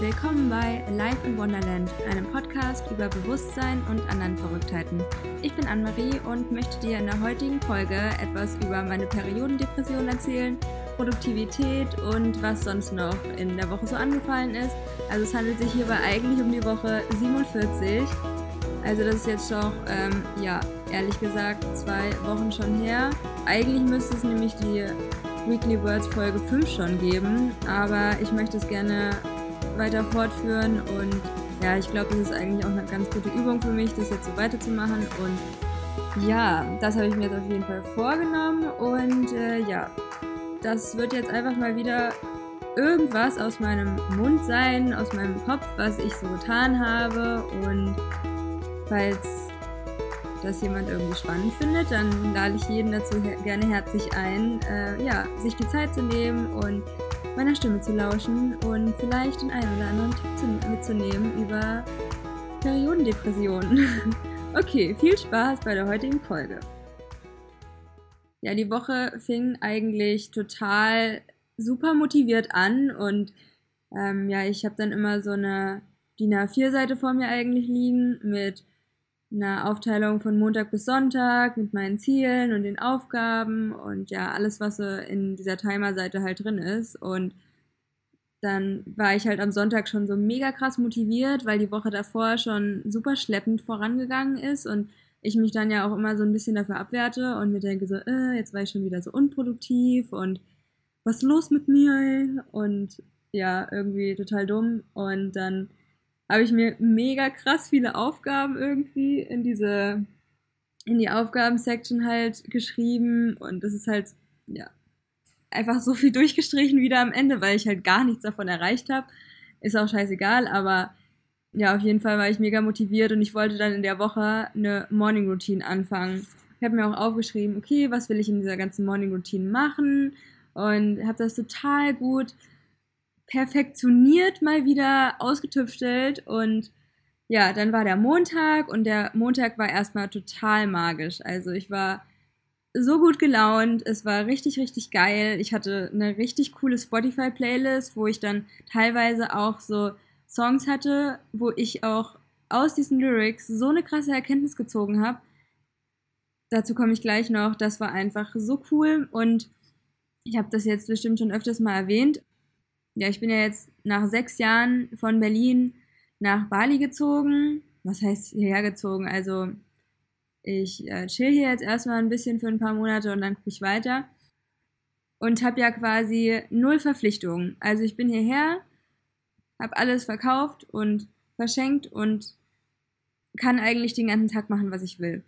Willkommen bei Life in Wonderland, einem Podcast über Bewusstsein und anderen Verrücktheiten. Ich bin Anne-Marie und möchte dir in der heutigen Folge etwas über meine Periodendepression erzählen, Produktivität und was sonst noch in der Woche so angefallen ist. Also es handelt sich hierbei eigentlich um die Woche 47. Also das ist jetzt schon, ähm, ja, ehrlich gesagt, zwei Wochen schon her. Eigentlich müsste es nämlich die Weekly Words Folge 5 schon geben, aber ich möchte es gerne weiter fortführen. Und ja, ich glaube, das ist eigentlich auch eine ganz gute Übung für mich, das jetzt so weiterzumachen. Und ja, das habe ich mir jetzt auf jeden Fall vorgenommen. Und äh, ja, das wird jetzt einfach mal wieder irgendwas aus meinem Mund sein, aus meinem Kopf, was ich so getan habe. Und falls das jemand irgendwie spannend findet, dann lade ich jeden dazu her gerne herzlich ein, äh, ja, sich die Zeit zu nehmen und meiner Stimme zu lauschen und vielleicht den einen oder anderen Tipp mitzunehmen über Periodendepressionen. okay, viel Spaß bei der heutigen Folge. Ja, die Woche fing eigentlich total super motiviert an und ähm, ja, ich habe dann immer so eine DIN A4-Seite vor mir eigentlich liegen mit einer Aufteilung von Montag bis Sonntag mit meinen Zielen und den Aufgaben und ja, alles, was so in dieser Timer-Seite halt drin ist. Und dann war ich halt am Sonntag schon so mega krass motiviert, weil die Woche davor schon super schleppend vorangegangen ist und ich mich dann ja auch immer so ein bisschen dafür abwerte und mir denke so, äh, jetzt war ich schon wieder so unproduktiv und was ist los mit mir? Und ja, irgendwie total dumm. Und dann habe ich mir mega krass viele Aufgaben irgendwie in diese, in die Aufgabensection halt geschrieben und das ist halt, ja, einfach so viel durchgestrichen wieder am Ende, weil ich halt gar nichts davon erreicht habe. Ist auch scheißegal, aber ja, auf jeden Fall war ich mega motiviert und ich wollte dann in der Woche eine Morning Routine anfangen. Ich habe mir auch aufgeschrieben, okay, was will ich in dieser ganzen Morning Routine machen und habe das total gut perfektioniert mal wieder ausgetüftelt und ja, dann war der Montag und der Montag war erstmal total magisch. Also ich war so gut gelaunt, es war richtig, richtig geil. Ich hatte eine richtig coole Spotify-Playlist, wo ich dann teilweise auch so Songs hatte, wo ich auch aus diesen Lyrics so eine krasse Erkenntnis gezogen habe. Dazu komme ich gleich noch. Das war einfach so cool und ich habe das jetzt bestimmt schon öfters mal erwähnt, ja, ich bin ja jetzt nach sechs Jahren von Berlin nach Bali gezogen. Was heißt hierher gezogen? Also ich äh, chill hier jetzt erstmal ein bisschen für ein paar Monate und dann gucke ich weiter. Und habe ja quasi null Verpflichtungen. Also ich bin hierher, habe alles verkauft und verschenkt und kann eigentlich den ganzen Tag machen, was ich will.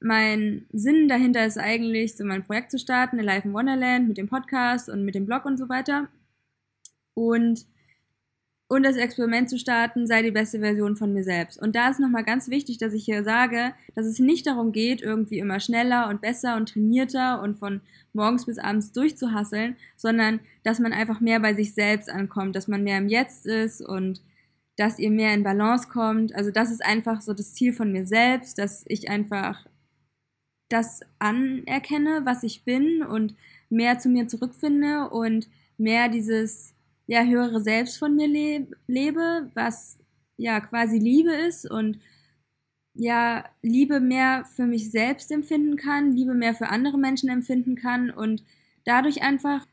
Mein Sinn dahinter ist eigentlich, so mein Projekt zu starten, Life in Wonderland mit dem Podcast und mit dem Blog und so weiter und, und das Experiment zu starten, sei die beste Version von mir selbst. Und da ist nochmal ganz wichtig, dass ich hier sage, dass es nicht darum geht, irgendwie immer schneller und besser und trainierter und von morgens bis abends durchzuhasseln, sondern dass man einfach mehr bei sich selbst ankommt, dass man mehr im Jetzt ist und dass ihr mehr in Balance kommt. Also das ist einfach so das Ziel von mir selbst, dass ich einfach das anerkenne, was ich bin und mehr zu mir zurückfinde und mehr dieses ja, höhere Selbst von mir leb lebe, was ja quasi Liebe ist und ja, Liebe mehr für mich selbst empfinden kann, Liebe mehr für andere Menschen empfinden kann und dadurch einfach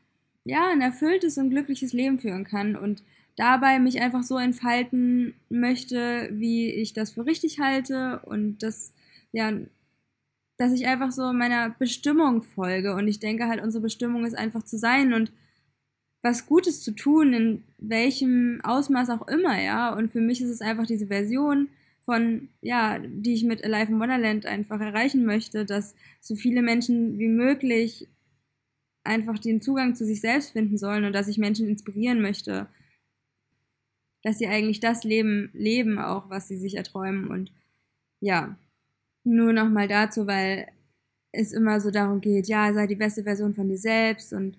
ja, ein erfülltes und glückliches Leben führen kann und dabei mich einfach so entfalten möchte, wie ich das für richtig halte und das, ja, dass ich einfach so meiner Bestimmung folge und ich denke halt, unsere Bestimmung ist einfach zu sein und was Gutes zu tun, in welchem Ausmaß auch immer, ja. Und für mich ist es einfach diese Version von, ja, die ich mit Alive in Wonderland einfach erreichen möchte, dass so viele Menschen wie möglich einfach den Zugang zu sich selbst finden sollen und dass ich Menschen inspirieren möchte, dass sie eigentlich das Leben leben, auch was sie sich erträumen. Und ja, nur nochmal dazu, weil es immer so darum geht, ja, sei die beste Version von dir selbst und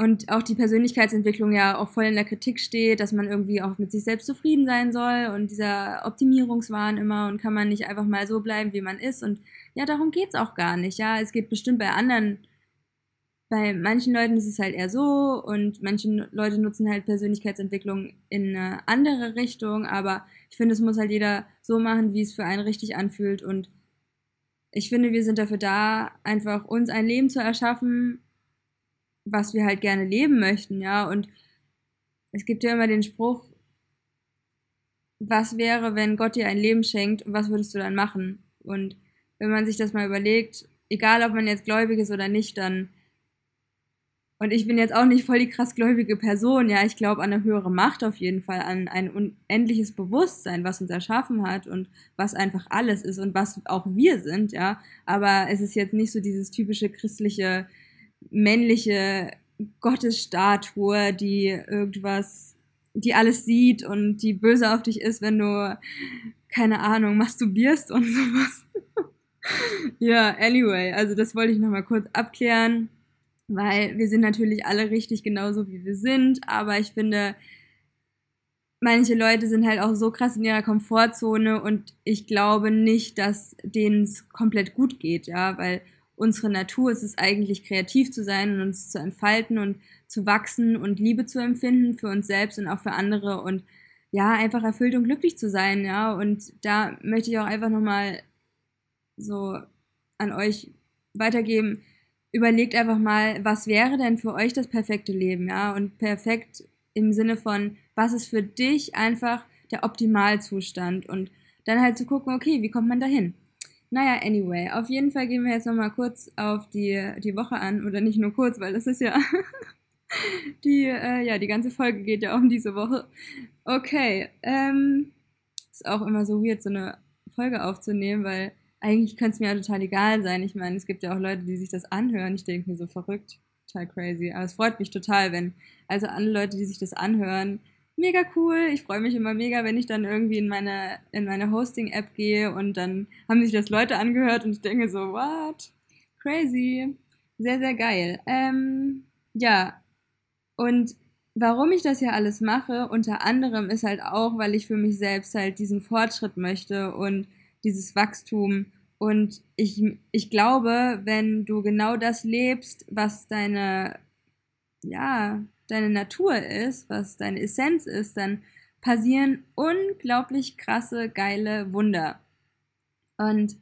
und auch die Persönlichkeitsentwicklung ja auch voll in der Kritik steht, dass man irgendwie auch mit sich selbst zufrieden sein soll und dieser Optimierungswahn immer und kann man nicht einfach mal so bleiben, wie man ist. Und ja, darum geht's auch gar nicht. Ja, es geht bestimmt bei anderen bei manchen Leuten ist es halt eher so und manche Leute nutzen halt Persönlichkeitsentwicklung in eine andere Richtung, aber ich finde, es muss halt jeder so machen, wie es für einen richtig anfühlt und ich finde, wir sind dafür da, einfach uns ein Leben zu erschaffen, was wir halt gerne leben möchten, ja, und es gibt ja immer den Spruch, was wäre, wenn Gott dir ein Leben schenkt und was würdest du dann machen? Und wenn man sich das mal überlegt, egal ob man jetzt gläubig ist oder nicht, dann und ich bin jetzt auch nicht voll die krass gläubige Person, ja, ich glaube an eine höhere Macht auf jeden Fall, an ein unendliches Bewusstsein, was uns erschaffen hat und was einfach alles ist und was auch wir sind, ja. Aber es ist jetzt nicht so dieses typische christliche, männliche Gottesstatue, die irgendwas, die alles sieht und die böse auf dich ist, wenn du, keine Ahnung, masturbierst und sowas. ja, anyway, also das wollte ich nochmal kurz abklären weil wir sind natürlich alle richtig genauso, wie wir sind, aber ich finde, manche Leute sind halt auch so krass in ihrer Komfortzone und ich glaube nicht, dass denen es komplett gut geht, ja, weil unsere Natur ist es eigentlich kreativ zu sein und uns zu entfalten und zu wachsen und Liebe zu empfinden für uns selbst und auch für andere und ja, einfach erfüllt und glücklich zu sein, ja, und da möchte ich auch einfach nochmal so an euch weitergeben, überlegt einfach mal, was wäre denn für euch das perfekte Leben, ja? Und perfekt im Sinne von, was ist für dich einfach der Optimalzustand und dann halt zu gucken, okay, wie kommt man dahin? Naja, anyway, auf jeden Fall gehen wir jetzt nochmal kurz auf die, die Woche an, oder nicht nur kurz, weil das ist ja, die, äh, ja, die ganze Folge geht ja um diese Woche. Okay, ähm, ist auch immer so weird, so eine Folge aufzunehmen, weil eigentlich könnte es mir ja total egal sein. Ich meine, es gibt ja auch Leute, die sich das anhören. Ich denke mir so verrückt, total crazy. Aber es freut mich total, wenn, also alle Leute, die sich das anhören, mega cool. Ich freue mich immer mega, wenn ich dann irgendwie in meine, in meine Hosting-App gehe und dann haben sich das Leute angehört und ich denke so, what? Crazy. Sehr, sehr geil. Ähm, ja. Und warum ich das ja alles mache, unter anderem ist halt auch, weil ich für mich selbst halt diesen Fortschritt möchte und dieses Wachstum. Und ich, ich glaube, wenn du genau das lebst, was deine, ja, deine Natur ist, was deine Essenz ist, dann passieren unglaublich krasse, geile Wunder. Und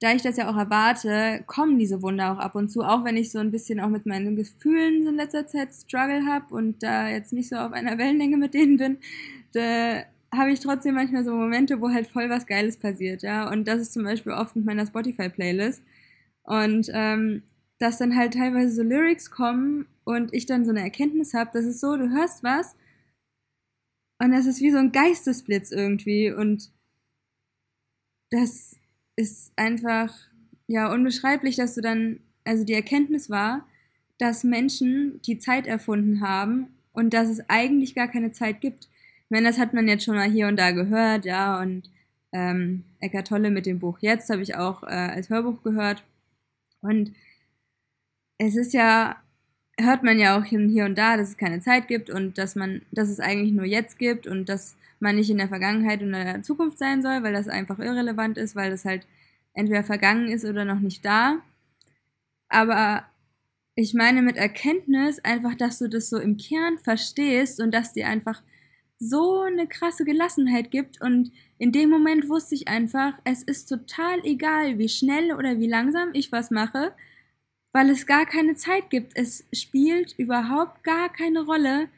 da ich das ja auch erwarte, kommen diese Wunder auch ab und zu, auch wenn ich so ein bisschen auch mit meinen Gefühlen in letzter Zeit Struggle habe und da jetzt nicht so auf einer Wellenlänge mit denen bin, da habe ich trotzdem manchmal so Momente, wo halt voll was Geiles passiert, ja. Und das ist zum Beispiel oft mit meiner Spotify-Playlist. Und ähm, dass dann halt teilweise so Lyrics kommen und ich dann so eine Erkenntnis habe, das ist so, du hörst was und das ist wie so ein Geistesblitz irgendwie und das ist einfach ja unbeschreiblich, dass du dann, also die Erkenntnis war, dass Menschen die Zeit erfunden haben und dass es eigentlich gar keine Zeit gibt. Ich meine, das hat man jetzt schon mal hier und da gehört, ja, und ähm, Eckart Tolle mit dem Buch Jetzt habe ich auch äh, als Hörbuch gehört. Und es ist ja, hört man ja auch hier und da, dass es keine Zeit gibt und dass man, dass es eigentlich nur jetzt gibt und dass man nicht in der Vergangenheit und in der Zukunft sein soll, weil das einfach irrelevant ist, weil das halt entweder vergangen ist oder noch nicht da. Aber ich meine mit Erkenntnis einfach, dass du das so im Kern verstehst und dass dir einfach so eine krasse Gelassenheit gibt und in dem Moment wusste ich einfach, es ist total egal, wie schnell oder wie langsam ich was mache, weil es gar keine Zeit gibt. Es spielt überhaupt gar keine Rolle,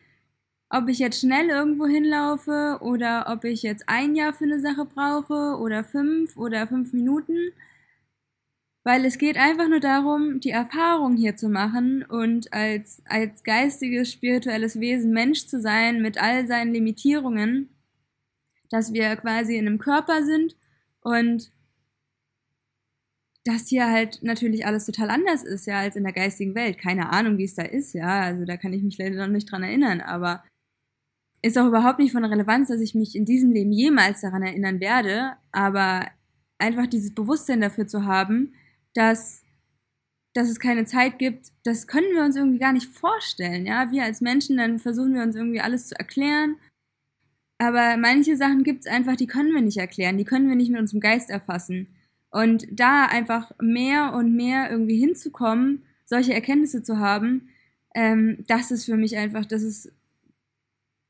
ob ich jetzt schnell irgendwo hinlaufe oder ob ich jetzt ein Jahr für eine Sache brauche oder fünf oder fünf Minuten weil es geht einfach nur darum, die Erfahrung hier zu machen und als, als geistiges, spirituelles Wesen Mensch zu sein mit all seinen Limitierungen, dass wir quasi in einem Körper sind und dass hier halt natürlich alles total anders ist, ja, als in der geistigen Welt. Keine Ahnung, wie es da ist, ja, also da kann ich mich leider noch nicht dran erinnern, aber ist auch überhaupt nicht von Relevanz, dass ich mich in diesem Leben jemals daran erinnern werde, aber einfach dieses Bewusstsein dafür zu haben, dass, dass es keine Zeit gibt, das können wir uns irgendwie gar nicht vorstellen. Ja, wir als Menschen, dann versuchen wir uns irgendwie alles zu erklären. Aber manche Sachen gibt es einfach, die können wir nicht erklären, die können wir nicht mit unserem Geist erfassen. Und da einfach mehr und mehr irgendwie hinzukommen, solche Erkenntnisse zu haben, ähm, das ist für mich einfach, das ist,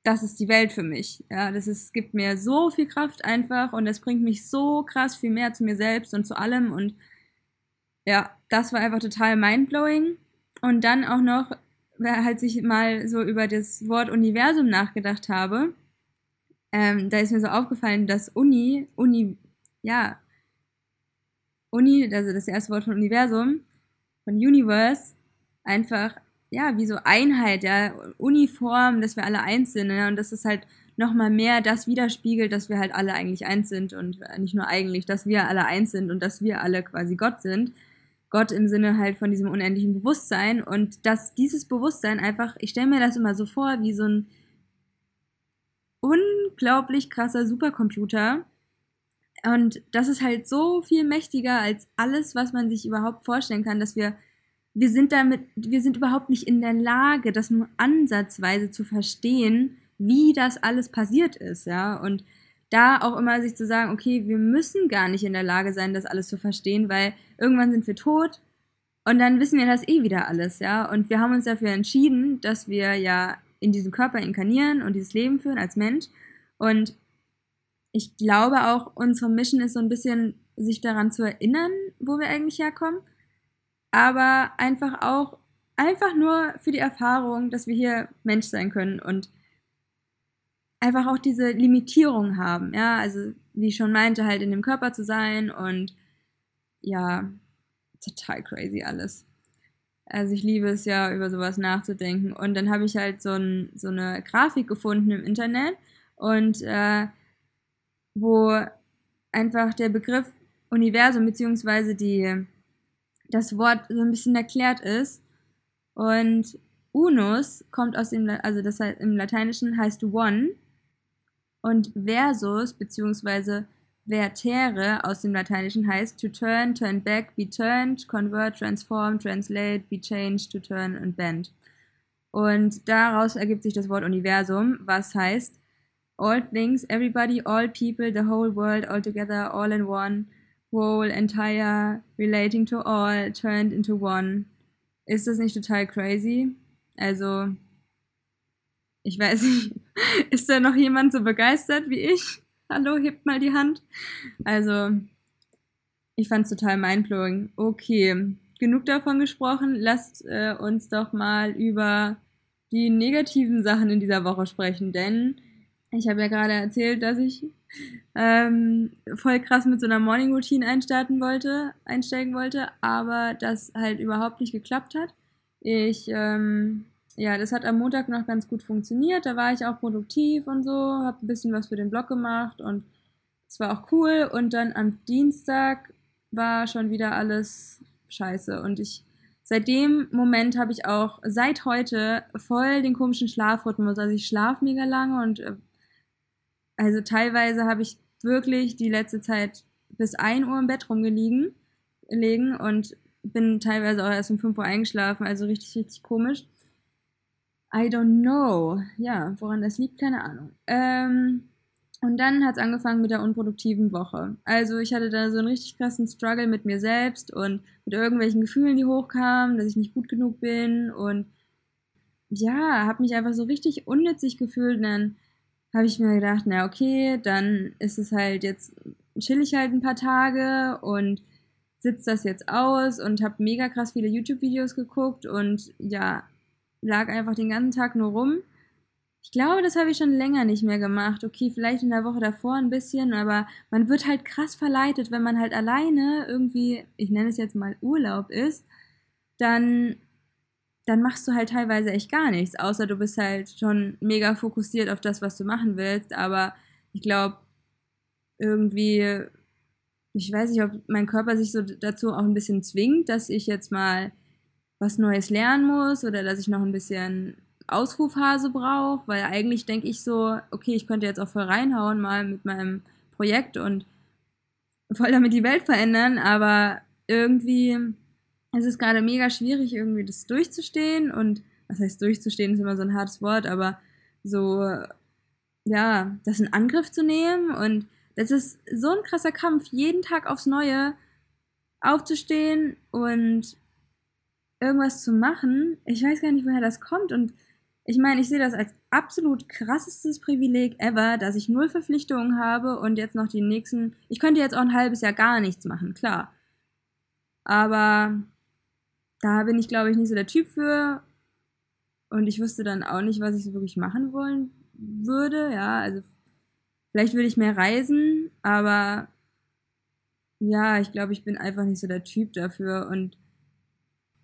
das ist die Welt für mich. Ja, das ist, gibt mir so viel Kraft einfach und das bringt mich so krass viel mehr zu mir selbst und zu allem und ja, das war einfach total mindblowing. Und dann auch noch, als ich mal so über das Wort Universum nachgedacht habe, ähm, da ist mir so aufgefallen, dass Uni, Uni, ja, Uni, also das erste Wort von Universum, von Universe, einfach, ja, wie so Einheit, ja, Uniform, dass wir alle eins sind, ne? und dass es halt nochmal mehr das widerspiegelt, dass wir halt alle eigentlich eins sind und nicht nur eigentlich, dass wir alle eins sind und dass wir alle quasi Gott sind. Gott im Sinne halt von diesem unendlichen Bewusstsein und dass dieses Bewusstsein einfach, ich stelle mir das immer so vor, wie so ein unglaublich krasser Supercomputer. Und das ist halt so viel mächtiger als alles, was man sich überhaupt vorstellen kann, dass wir, wir sind damit, wir sind überhaupt nicht in der Lage, das nur ansatzweise zu verstehen, wie das alles passiert ist, ja. Und da auch immer sich zu sagen, okay, wir müssen gar nicht in der Lage sein, das alles zu verstehen, weil irgendwann sind wir tot und dann wissen wir das eh wieder alles, ja. Und wir haben uns dafür entschieden, dass wir ja in diesem Körper inkarnieren und dieses Leben führen als Mensch. Und ich glaube auch, unsere Mission ist so ein bisschen, sich daran zu erinnern, wo wir eigentlich herkommen. Aber einfach auch, einfach nur für die Erfahrung, dass wir hier Mensch sein können und einfach auch diese Limitierung haben, ja, also wie ich schon meinte, halt in dem Körper zu sein und ja, total crazy alles. Also ich liebe es ja, über sowas nachzudenken. Und dann habe ich halt so, ein, so eine Grafik gefunden im Internet und äh, wo einfach der Begriff Universum beziehungsweise das Wort so ein bisschen erklärt ist. Und Unus kommt aus dem, also das heißt, im Lateinischen heißt One und versus bzw. vertere aus dem Lateinischen heißt to turn, turn back, be turned, convert, transform, translate, be changed, to turn und bend. Und daraus ergibt sich das Wort Universum, was heißt all things, everybody, all people, the whole world, all together, all in one, whole, entire, relating to all, turned into one. Ist das nicht total crazy? Also, ich weiß nicht, ist da noch jemand so begeistert wie ich? Hallo, hebt mal die Hand. Also, ich fand es total mindblowing. Okay, genug davon gesprochen. Lasst äh, uns doch mal über die negativen Sachen in dieser Woche sprechen, denn ich habe ja gerade erzählt, dass ich ähm, voll krass mit so einer Morning Routine einstarten wollte, einsteigen wollte, aber das halt überhaupt nicht geklappt hat. Ich ähm, ja, das hat am Montag noch ganz gut funktioniert. Da war ich auch produktiv und so, habe ein bisschen was für den Blog gemacht und es war auch cool. Und dann am Dienstag war schon wieder alles scheiße. Und ich, seit dem Moment habe ich auch seit heute voll den komischen Schlafrhythmus. Also ich schlafe mega lange und äh, also teilweise habe ich wirklich die letzte Zeit bis 1 Uhr im Bett rumgelegen legen und bin teilweise auch erst um 5 Uhr eingeschlafen, also richtig, richtig komisch. I don't know. Ja, woran das liegt, keine Ahnung. Ähm, und dann hat es angefangen mit der unproduktiven Woche. Also ich hatte da so einen richtig krassen Struggle mit mir selbst und mit irgendwelchen Gefühlen, die hochkamen, dass ich nicht gut genug bin und ja, habe mich einfach so richtig unnützig gefühlt. Und dann habe ich mir gedacht, na okay, dann ist es halt jetzt, chill ich halt ein paar Tage und sitze das jetzt aus und habe mega krass viele YouTube-Videos geguckt und ja, lag einfach den ganzen Tag nur rum. Ich glaube, das habe ich schon länger nicht mehr gemacht. Okay, vielleicht in der Woche davor ein bisschen, aber man wird halt krass verleitet, wenn man halt alleine irgendwie, ich nenne es jetzt mal Urlaub ist, dann, dann machst du halt teilweise echt gar nichts, außer du bist halt schon mega fokussiert auf das, was du machen willst. Aber ich glaube, irgendwie, ich weiß nicht, ob mein Körper sich so dazu auch ein bisschen zwingt, dass ich jetzt mal was Neues lernen muss oder dass ich noch ein bisschen Ausrufphase brauche, weil eigentlich denke ich so, okay, ich könnte jetzt auch voll reinhauen mal mit meinem Projekt und voll damit die Welt verändern, aber irgendwie ist es gerade mega schwierig, irgendwie das durchzustehen und was heißt durchzustehen, ist immer so ein hartes Wort, aber so, ja, das in Angriff zu nehmen und das ist so ein krasser Kampf, jeden Tag aufs Neue aufzustehen und irgendwas zu machen. Ich weiß gar nicht, woher das kommt. Und ich meine, ich sehe das als absolut krassestes Privileg ever, dass ich null Verpflichtungen habe und jetzt noch die nächsten. Ich könnte jetzt auch ein halbes Jahr gar nichts machen, klar. Aber da bin ich, glaube ich, nicht so der Typ für. Und ich wüsste dann auch nicht, was ich so wirklich machen wollen würde. Ja, also vielleicht würde ich mehr reisen, aber ja, ich glaube, ich bin einfach nicht so der Typ dafür. Und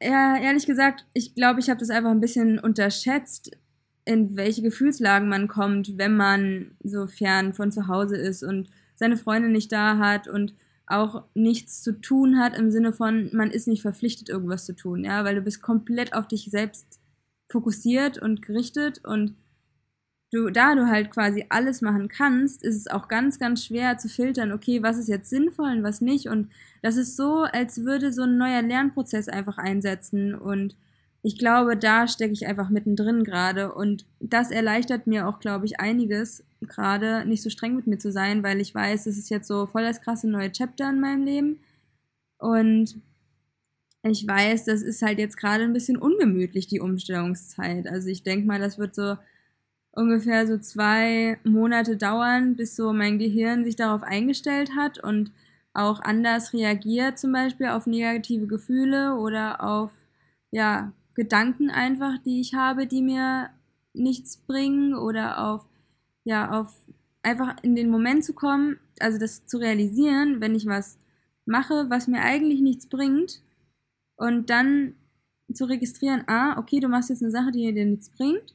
ja, ehrlich gesagt, ich glaube, ich habe das einfach ein bisschen unterschätzt, in welche Gefühlslagen man kommt, wenn man so fern von zu Hause ist und seine Freunde nicht da hat und auch nichts zu tun hat im Sinne von, man ist nicht verpflichtet, irgendwas zu tun, ja, weil du bist komplett auf dich selbst fokussiert und gerichtet und du, da du halt quasi alles machen kannst, ist es auch ganz, ganz schwer zu filtern, okay, was ist jetzt sinnvoll und was nicht. Und das ist so, als würde so ein neuer Lernprozess einfach einsetzen. Und ich glaube, da stecke ich einfach mittendrin gerade. Und das erleichtert mir auch, glaube ich, einiges, gerade nicht so streng mit mir zu sein, weil ich weiß, es ist jetzt so voll das krasse neue Chapter in meinem Leben. Und ich weiß, das ist halt jetzt gerade ein bisschen ungemütlich, die Umstellungszeit. Also ich denke mal, das wird so ungefähr so zwei Monate dauern, bis so mein Gehirn sich darauf eingestellt hat und auch anders reagiert, zum Beispiel auf negative Gefühle oder auf ja, Gedanken einfach, die ich habe, die mir nichts bringen oder auf ja, auf einfach in den Moment zu kommen, also das zu realisieren, wenn ich was mache, was mir eigentlich nichts bringt und dann zu registrieren, ah, okay, du machst jetzt eine Sache, die dir nichts bringt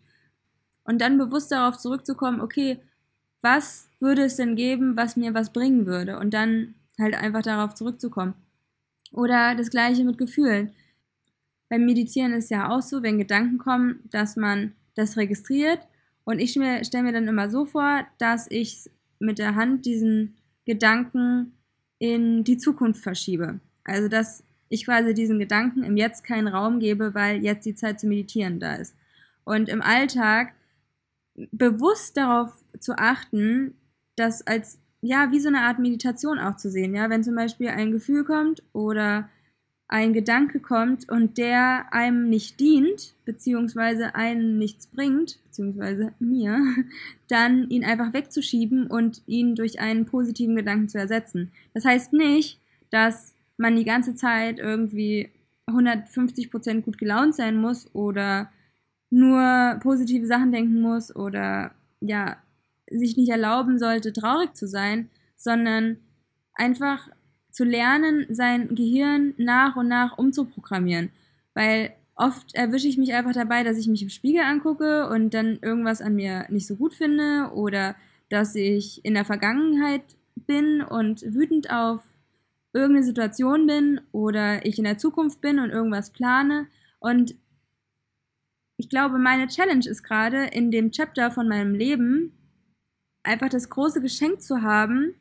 und dann bewusst darauf zurückzukommen, okay, was würde es denn geben, was mir was bringen würde? Und dann halt einfach darauf zurückzukommen. Oder das gleiche mit Gefühlen. Beim Meditieren ist ja auch so, wenn Gedanken kommen, dass man das registriert. Und ich stelle mir dann immer so vor, dass ich mit der Hand diesen Gedanken in die Zukunft verschiebe. Also dass ich quasi diesen Gedanken im Jetzt keinen Raum gebe, weil jetzt die Zeit zu meditieren da ist. Und im Alltag bewusst darauf zu achten, das als, ja, wie so eine Art Meditation auch zu sehen, ja, wenn zum Beispiel ein Gefühl kommt oder ein Gedanke kommt und der einem nicht dient, beziehungsweise einem nichts bringt, beziehungsweise mir, dann ihn einfach wegzuschieben und ihn durch einen positiven Gedanken zu ersetzen. Das heißt nicht, dass man die ganze Zeit irgendwie 150% gut gelaunt sein muss oder nur positive Sachen denken muss oder ja, sich nicht erlauben sollte, traurig zu sein, sondern einfach zu lernen, sein Gehirn nach und nach umzuprogrammieren. Weil oft erwische ich mich einfach dabei, dass ich mich im Spiegel angucke und dann irgendwas an mir nicht so gut finde oder dass ich in der Vergangenheit bin und wütend auf irgendeine Situation bin oder ich in der Zukunft bin und irgendwas plane und ich glaube, meine Challenge ist gerade in dem Chapter von meinem Leben einfach das große Geschenk zu haben,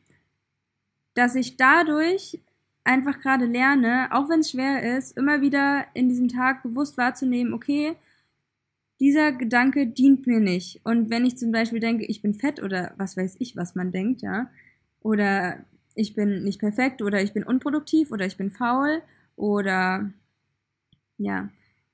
dass ich dadurch einfach gerade lerne, auch wenn es schwer ist, immer wieder in diesem Tag bewusst wahrzunehmen, okay, dieser Gedanke dient mir nicht. Und wenn ich zum Beispiel denke, ich bin fett oder was weiß ich, was man denkt, ja, oder ich bin nicht perfekt oder ich bin unproduktiv oder ich bin faul oder ja,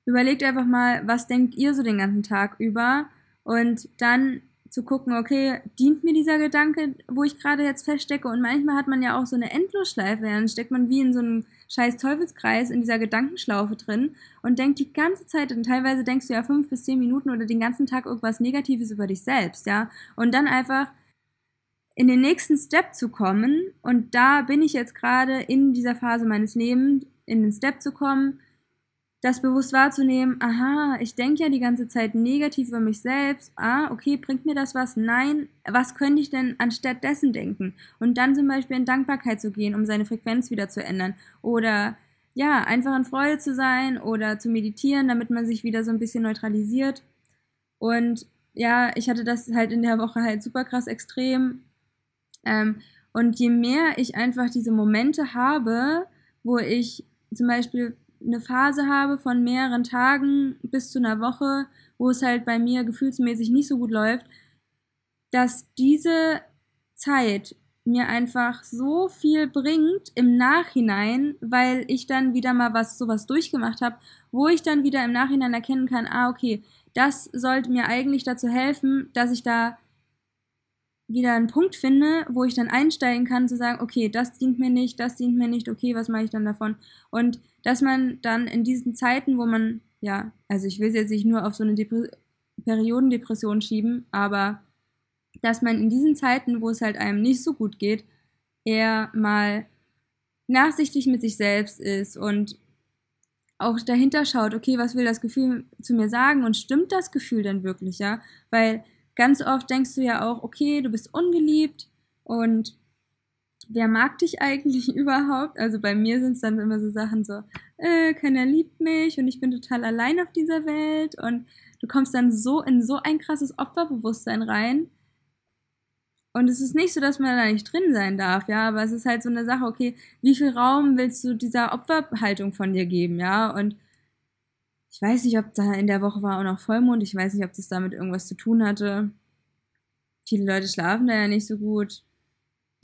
überlegt einfach mal, was denkt ihr so den ganzen Tag über und dann zu gucken, okay, dient mir dieser Gedanke, wo ich gerade jetzt feststecke? Und manchmal hat man ja auch so eine Endlosschleife, dann steckt man wie in so einem scheiß Teufelskreis in dieser Gedankenschlaufe drin und denkt die ganze Zeit und teilweise denkst du ja fünf bis zehn Minuten oder den ganzen Tag irgendwas Negatives über dich selbst, ja, und dann einfach in den nächsten Step zu kommen und da bin ich jetzt gerade in dieser Phase meines Lebens, in den Step zu kommen, das bewusst wahrzunehmen, aha, ich denke ja die ganze Zeit negativ über mich selbst, ah, okay, bringt mir das was? Nein, was könnte ich denn anstatt dessen denken? Und dann zum Beispiel in Dankbarkeit zu gehen, um seine Frequenz wieder zu ändern. Oder ja, einfach in Freude zu sein oder zu meditieren, damit man sich wieder so ein bisschen neutralisiert. Und ja, ich hatte das halt in der Woche halt super krass extrem. Ähm, und je mehr ich einfach diese Momente habe, wo ich zum Beispiel eine Phase habe von mehreren Tagen bis zu einer Woche, wo es halt bei mir gefühlsmäßig nicht so gut läuft, dass diese Zeit mir einfach so viel bringt im Nachhinein, weil ich dann wieder mal was sowas durchgemacht habe, wo ich dann wieder im Nachhinein erkennen kann, ah okay, das sollte mir eigentlich dazu helfen, dass ich da wieder einen Punkt finde, wo ich dann einsteigen kann, zu sagen, okay, das dient mir nicht, das dient mir nicht, okay, was mache ich dann davon? Und dass man dann in diesen Zeiten, wo man, ja, also ich will es jetzt nicht nur auf so eine Depre Periodendepression schieben, aber dass man in diesen Zeiten, wo es halt einem nicht so gut geht, eher mal nachsichtig mit sich selbst ist und auch dahinter schaut, okay, was will das Gefühl zu mir sagen und stimmt das Gefühl denn wirklich, ja? Weil ganz oft denkst du ja auch, okay, du bist ungeliebt und wer mag dich eigentlich überhaupt? Also bei mir sind es dann immer so Sachen so, äh, keiner liebt mich und ich bin total allein auf dieser Welt und du kommst dann so in so ein krasses Opferbewusstsein rein. Und es ist nicht so, dass man da nicht drin sein darf, ja, aber es ist halt so eine Sache, okay, wie viel Raum willst du dieser Opferhaltung von dir geben, ja? Und ich weiß nicht, ob da in der Woche war auch noch Vollmond. Ich weiß nicht, ob das damit irgendwas zu tun hatte. Viele Leute schlafen da ja nicht so gut.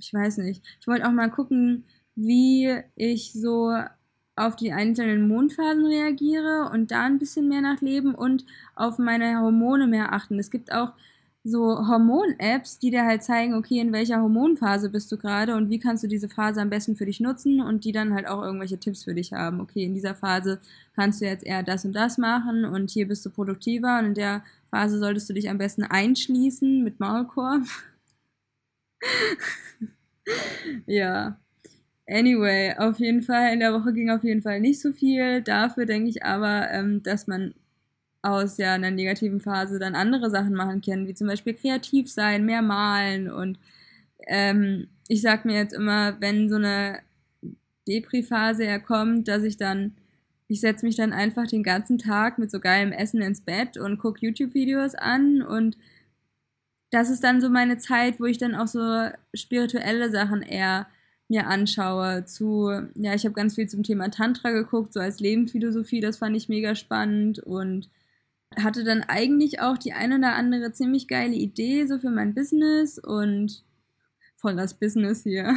Ich weiß nicht. Ich wollte auch mal gucken, wie ich so auf die einzelnen Mondphasen reagiere und da ein bisschen mehr nachleben und auf meine Hormone mehr achten. Es gibt auch so Hormon-Apps, die dir halt zeigen, okay, in welcher Hormonphase bist du gerade und wie kannst du diese Phase am besten für dich nutzen und die dann halt auch irgendwelche Tipps für dich haben. Okay, in dieser Phase kannst du jetzt eher das und das machen und hier bist du produktiver und in der Phase solltest du dich am besten einschließen mit Maulkorb. ja. Anyway, auf jeden Fall, in der Woche ging auf jeden Fall nicht so viel. Dafür denke ich aber, ähm, dass man aus ja einer negativen Phase dann andere Sachen machen können, wie zum Beispiel kreativ sein, mehr malen und ähm, ich sag mir jetzt immer, wenn so eine Depri-Phase herkommt, dass ich dann, ich setze mich dann einfach den ganzen Tag mit so geilem Essen ins Bett und gucke YouTube-Videos an und das ist dann so meine Zeit, wo ich dann auch so spirituelle Sachen eher mir anschaue. Zu, ja, ich habe ganz viel zum Thema Tantra geguckt, so als Lebensphilosophie, das fand ich mega spannend und hatte dann eigentlich auch die ein oder andere ziemlich geile Idee so für mein Business und voll das Business hier.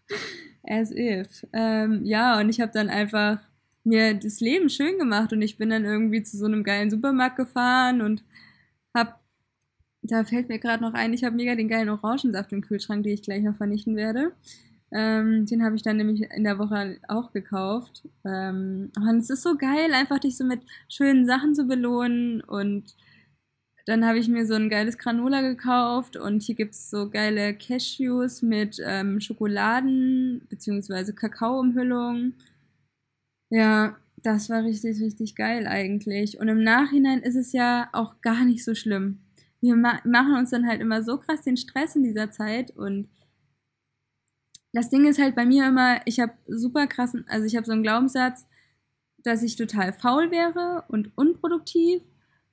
As if. Ähm, ja, und ich habe dann einfach mir das Leben schön gemacht und ich bin dann irgendwie zu so einem geilen Supermarkt gefahren und da fällt mir gerade noch ein, ich habe mega den geilen Orangensaft im Kühlschrank, den ich gleich noch vernichten werde. Ähm, den habe ich dann nämlich in der Woche auch gekauft. Ähm, und es ist so geil, einfach dich so mit schönen Sachen zu belohnen. Und dann habe ich mir so ein geiles Granola gekauft. Und hier gibt es so geile Cashews mit ähm, Schokoladen- bzw. Kakaoumhüllung. Ja, das war richtig, richtig geil eigentlich. Und im Nachhinein ist es ja auch gar nicht so schlimm. Wir ma machen uns dann halt immer so krass den Stress in dieser Zeit und das Ding ist halt bei mir immer, ich habe super krassen, also ich habe so einen Glaubenssatz, dass ich total faul wäre und unproduktiv.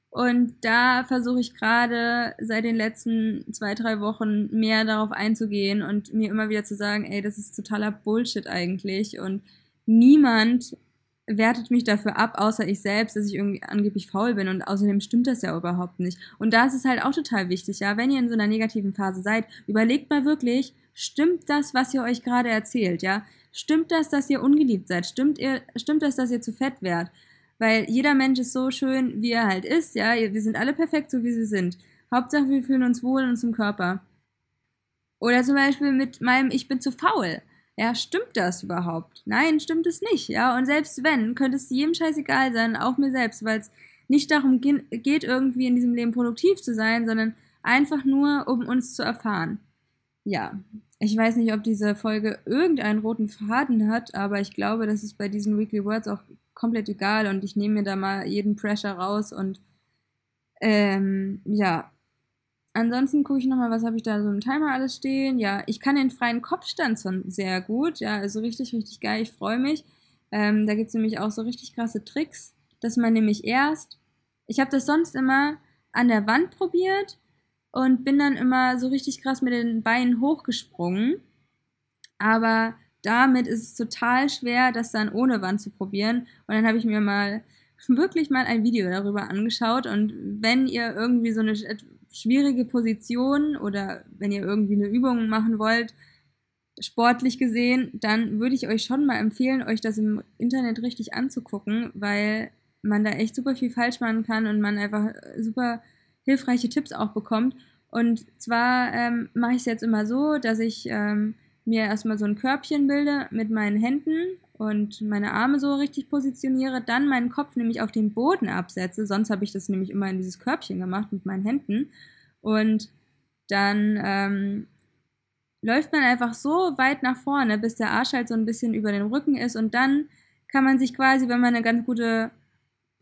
Und da versuche ich gerade seit den letzten zwei, drei Wochen mehr darauf einzugehen und mir immer wieder zu sagen, ey, das ist totaler Bullshit eigentlich. Und niemand wertet mich dafür ab, außer ich selbst, dass ich irgendwie angeblich faul bin. Und außerdem stimmt das ja überhaupt nicht. Und da ist es halt auch total wichtig, ja, wenn ihr in so einer negativen Phase seid, überlegt mal wirklich, Stimmt das, was ihr euch gerade erzählt, ja? Stimmt das, dass ihr ungeliebt seid? Stimmt, ihr, stimmt das, dass ihr zu fett wärt? Weil jeder Mensch ist so schön, wie er halt ist, ja? Wir sind alle perfekt, so wie sie sind. Hauptsache, wir fühlen uns wohl in unserem Körper. Oder zum Beispiel mit meinem Ich bin zu faul. Ja, stimmt das überhaupt? Nein, stimmt es nicht, ja? Und selbst wenn, könnte es jedem scheißegal sein, auch mir selbst, weil es nicht darum geht, irgendwie in diesem Leben produktiv zu sein, sondern einfach nur, um uns zu erfahren ja, ich weiß nicht, ob diese Folge irgendeinen roten Faden hat, aber ich glaube, das ist bei diesen Weekly Words auch komplett egal und ich nehme mir da mal jeden Pressure raus und ähm, ja. Ansonsten gucke ich nochmal, was habe ich da so im Timer alles stehen. Ja, ich kann den freien Kopfstand schon sehr gut. Ja, also richtig, richtig geil. Ich freue mich. Ähm, da gibt es nämlich auch so richtig krasse Tricks, dass man nämlich erst, ich habe das sonst immer an der Wand probiert und bin dann immer so richtig krass mit den Beinen hochgesprungen. Aber damit ist es total schwer, das dann ohne Wand zu probieren. Und dann habe ich mir mal wirklich mal ein Video darüber angeschaut. Und wenn ihr irgendwie so eine schwierige Position oder wenn ihr irgendwie eine Übung machen wollt, sportlich gesehen, dann würde ich euch schon mal empfehlen, euch das im Internet richtig anzugucken, weil man da echt super viel falsch machen kann und man einfach super hilfreiche Tipps auch bekommt. Und zwar ähm, mache ich es jetzt immer so, dass ich ähm, mir erstmal so ein Körbchen bilde mit meinen Händen und meine Arme so richtig positioniere, dann meinen Kopf nämlich auf den Boden absetze. Sonst habe ich das nämlich immer in dieses Körbchen gemacht mit meinen Händen. Und dann ähm, läuft man einfach so weit nach vorne, bis der Arsch halt so ein bisschen über den Rücken ist. Und dann kann man sich quasi, wenn man eine ganz gute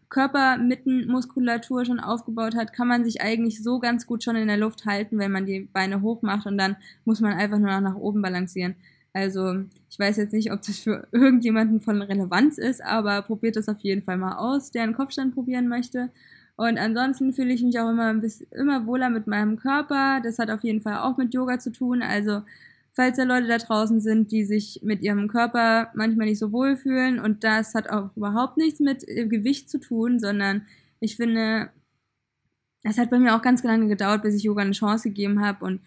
Körpermittenmuskulatur schon aufgebaut hat, kann man sich eigentlich so ganz gut schon in der Luft halten, wenn man die Beine hoch macht und dann muss man einfach nur noch nach oben balancieren. Also ich weiß jetzt nicht, ob das für irgendjemanden von Relevanz ist, aber probiert das auf jeden Fall mal aus, der einen Kopfstand probieren möchte. Und ansonsten fühle ich mich auch immer bisschen immer wohler mit meinem Körper. Das hat auf jeden Fall auch mit Yoga zu tun. Also falls da Leute da draußen sind, die sich mit ihrem Körper manchmal nicht so wohl fühlen und das hat auch überhaupt nichts mit äh, Gewicht zu tun, sondern ich finde, das hat bei mir auch ganz lange gedauert, bis ich Yoga eine Chance gegeben habe und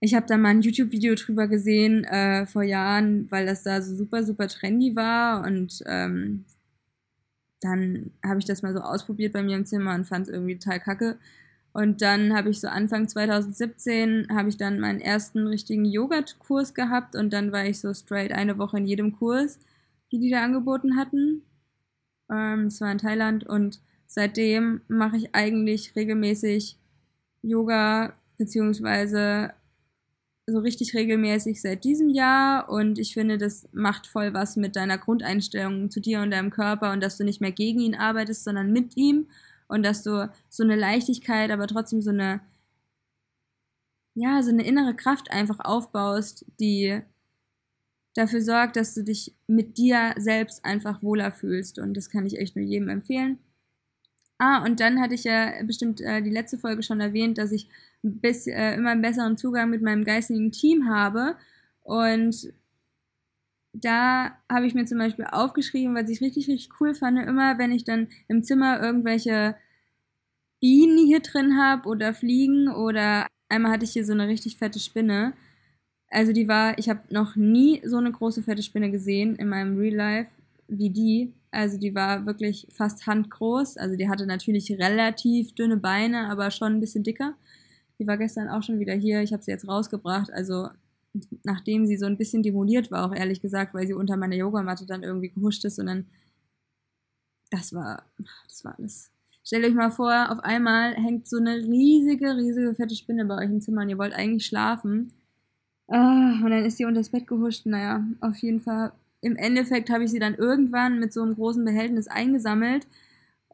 ich habe da mal ein YouTube-Video drüber gesehen äh, vor Jahren, weil das da so super, super trendy war und ähm, dann habe ich das mal so ausprobiert bei mir im Zimmer und fand es irgendwie total kacke. Und dann habe ich so Anfang 2017 habe ich dann meinen ersten richtigen Yoga-Kurs gehabt und dann war ich so straight eine Woche in jedem Kurs, die die da angeboten hatten. Ähm, das war in Thailand und seitdem mache ich eigentlich regelmäßig Yoga beziehungsweise so richtig regelmäßig seit diesem Jahr. Und ich finde, das macht voll was mit deiner Grundeinstellung zu dir und deinem Körper und dass du nicht mehr gegen ihn arbeitest, sondern mit ihm. Und dass du so eine Leichtigkeit, aber trotzdem so eine, ja, so eine innere Kraft einfach aufbaust, die dafür sorgt, dass du dich mit dir selbst einfach wohler fühlst. Und das kann ich echt nur jedem empfehlen. Ah, und dann hatte ich ja bestimmt äh, die letzte Folge schon erwähnt, dass ich bis, äh, immer einen besseren Zugang mit meinem geistigen Team habe und da habe ich mir zum Beispiel aufgeschrieben, was ich richtig, richtig cool fand, immer wenn ich dann im Zimmer irgendwelche Bienen hier drin habe oder Fliegen oder einmal hatte ich hier so eine richtig fette Spinne. Also die war, ich habe noch nie so eine große fette Spinne gesehen in meinem Real Life wie die. Also die war wirklich fast handgroß. Also die hatte natürlich relativ dünne Beine, aber schon ein bisschen dicker. Die war gestern auch schon wieder hier. Ich habe sie jetzt rausgebracht. Also nachdem sie so ein bisschen demoliert war, auch ehrlich gesagt, weil sie unter meiner Yogamatte dann irgendwie gehuscht ist und dann, das war, das war alles. Stellt euch mal vor, auf einmal hängt so eine riesige, riesige fette Spinne bei euch im Zimmer und ihr wollt eigentlich schlafen. Ah, und dann ist sie unter das Bett gehuscht. Naja, auf jeden Fall. Im Endeffekt habe ich sie dann irgendwann mit so einem großen Behältnis eingesammelt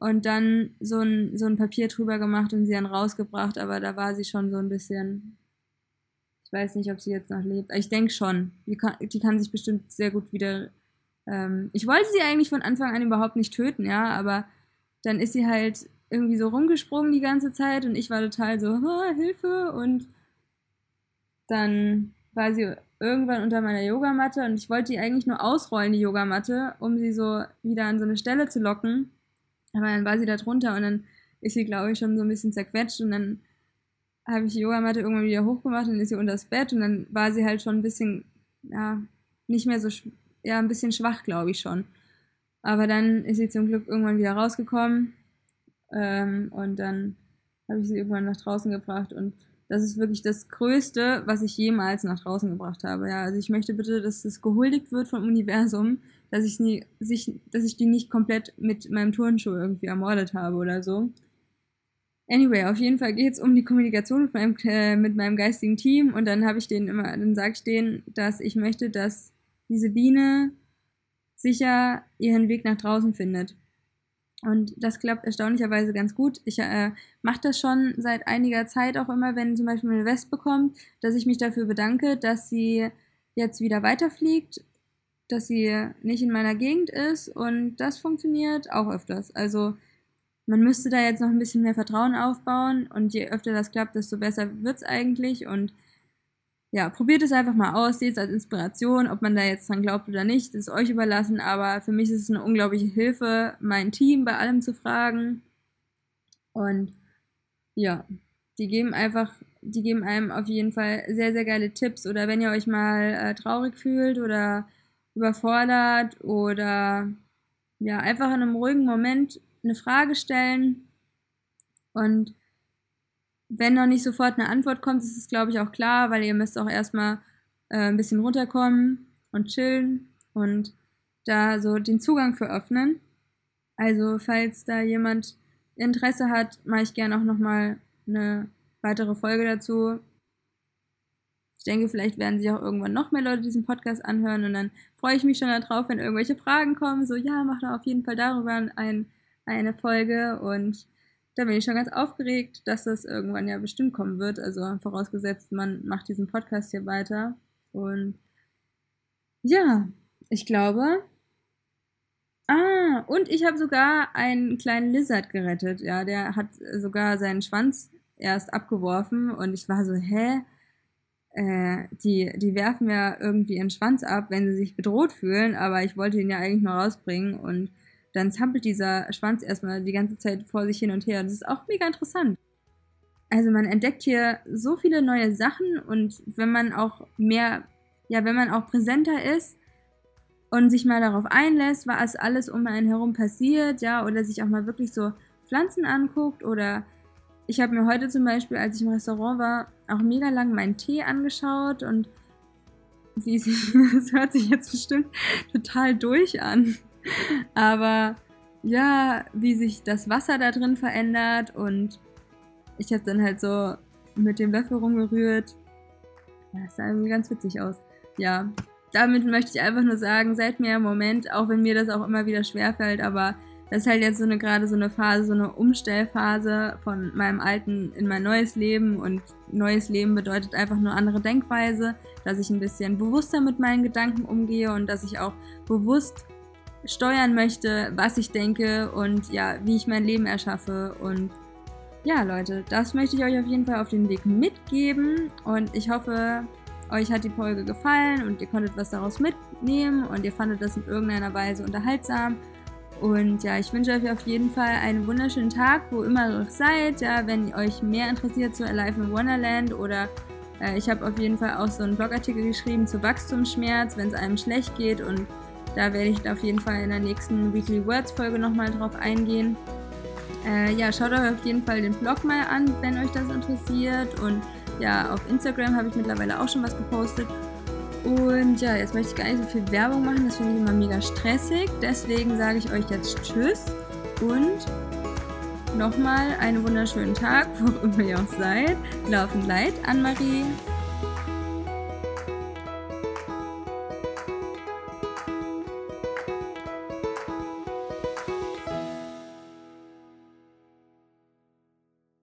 und dann so ein, so ein Papier drüber gemacht und sie dann rausgebracht, aber da war sie schon so ein bisschen weiß nicht, ob sie jetzt noch lebt. Ich denke schon. Die kann, die kann sich bestimmt sehr gut wieder. Ähm, ich wollte sie eigentlich von Anfang an überhaupt nicht töten, ja, aber dann ist sie halt irgendwie so rumgesprungen die ganze Zeit und ich war total so, Hilfe! Und dann war sie irgendwann unter meiner Yogamatte und ich wollte die eigentlich nur ausrollen, die Yogamatte, um sie so wieder an so eine Stelle zu locken. Aber dann war sie da drunter und dann ist sie, glaube ich, schon so ein bisschen zerquetscht und dann habe ich die Yogamatte irgendwann wieder hochgemacht, dann ist sie unter das Bett und dann war sie halt schon ein bisschen, ja, nicht mehr so, ja, ein bisschen schwach, glaube ich schon. Aber dann ist sie zum Glück irgendwann wieder rausgekommen ähm, und dann habe ich sie irgendwann nach draußen gebracht und das ist wirklich das Größte, was ich jemals nach draußen gebracht habe. Ja, also ich möchte bitte, dass das gehuldigt wird vom Universum, dass ich, nie, sich, dass ich die nicht komplett mit meinem Turnschuh irgendwie ermordet habe oder so. Anyway, auf jeden Fall geht es um die Kommunikation mit meinem, äh, mit meinem geistigen Team und dann habe ich denen immer, dann sage ich denen, dass ich möchte, dass diese Biene sicher ihren Weg nach draußen findet. Und das klappt erstaunlicherweise ganz gut. Ich äh, mache das schon seit einiger Zeit auch immer, wenn zum Beispiel eine Wespe kommt, dass ich mich dafür bedanke, dass sie jetzt wieder weiterfliegt, dass sie nicht in meiner Gegend ist und das funktioniert auch öfters. Also man müsste da jetzt noch ein bisschen mehr Vertrauen aufbauen und je öfter das klappt, desto besser wird es eigentlich und ja, probiert es einfach mal aus, seht es als Inspiration, ob man da jetzt dran glaubt oder nicht, ist euch überlassen, aber für mich ist es eine unglaubliche Hilfe, mein Team bei allem zu fragen und ja, die geben einfach die geben einem auf jeden Fall sehr, sehr geile Tipps. Oder wenn ihr euch mal äh, traurig fühlt oder überfordert oder ja, einfach in einem ruhigen Moment eine Frage stellen und wenn noch nicht sofort eine Antwort kommt, ist es, glaube ich, auch klar, weil ihr müsst auch erstmal äh, ein bisschen runterkommen und chillen und da so den Zugang für öffnen. Also, falls da jemand Interesse hat, mache ich gerne auch nochmal eine weitere Folge dazu. Ich denke, vielleicht werden sich auch irgendwann noch mehr Leute diesen Podcast anhören und dann freue ich mich schon darauf, wenn irgendwelche Fragen kommen. So, ja, mach da auf jeden Fall darüber ein, eine Folge und da bin ich schon ganz aufgeregt, dass das irgendwann ja bestimmt kommen wird. Also vorausgesetzt, man macht diesen Podcast hier weiter. Und ja, ich glaube. Ah, und ich habe sogar einen kleinen Lizard gerettet. Ja, der hat sogar seinen Schwanz erst abgeworfen und ich war so, hä? Äh, die, die werfen ja irgendwie ihren Schwanz ab, wenn sie sich bedroht fühlen, aber ich wollte ihn ja eigentlich nur rausbringen und dann zappelt dieser Schwanz erstmal die ganze Zeit vor sich hin und her. Das ist auch mega interessant. Also man entdeckt hier so viele neue Sachen und wenn man auch mehr, ja, wenn man auch präsenter ist und sich mal darauf einlässt, was alles um einen herum passiert, ja, oder sich auch mal wirklich so Pflanzen anguckt oder ich habe mir heute zum Beispiel, als ich im Restaurant war, auch mega lang meinen Tee angeschaut und sich, das hört sich jetzt bestimmt total durch an. Aber ja, wie sich das Wasser da drin verändert und ich habe dann halt so mit dem Löffel rumgerührt. Das sah irgendwie ganz witzig aus. Ja, damit möchte ich einfach nur sagen, seid mir im Moment, auch wenn mir das auch immer wieder schwerfällt, aber das ist halt jetzt so eine gerade so eine Phase, so eine Umstellphase von meinem alten in mein neues Leben und neues Leben bedeutet einfach nur andere Denkweise, dass ich ein bisschen bewusster mit meinen Gedanken umgehe und dass ich auch bewusst steuern möchte, was ich denke und ja, wie ich mein Leben erschaffe. Und ja, Leute, das möchte ich euch auf jeden Fall auf den Weg mitgeben. Und ich hoffe, euch hat die Folge gefallen und ihr konntet was daraus mitnehmen und ihr fandet das in irgendeiner Weise unterhaltsam. Und ja, ich wünsche euch auf jeden Fall einen wunderschönen Tag, wo immer ihr seid. Ja, wenn euch mehr interessiert zu Alive in Wonderland oder äh, ich habe auf jeden Fall auch so einen Blogartikel geschrieben zu Wachstumsschmerz, wenn es einem schlecht geht und da werde ich auf jeden Fall in der nächsten Weekly Words Folge nochmal drauf eingehen. Äh, ja, schaut euch auf jeden Fall den Blog mal an, wenn euch das interessiert. Und ja, auf Instagram habe ich mittlerweile auch schon was gepostet. Und ja, jetzt möchte ich gar nicht so viel Werbung machen, das finde ich immer mega stressig. Deswegen sage ich euch jetzt Tschüss und nochmal einen wunderschönen Tag, wo immer ihr auch seid. Laufend leid, Anne-Marie.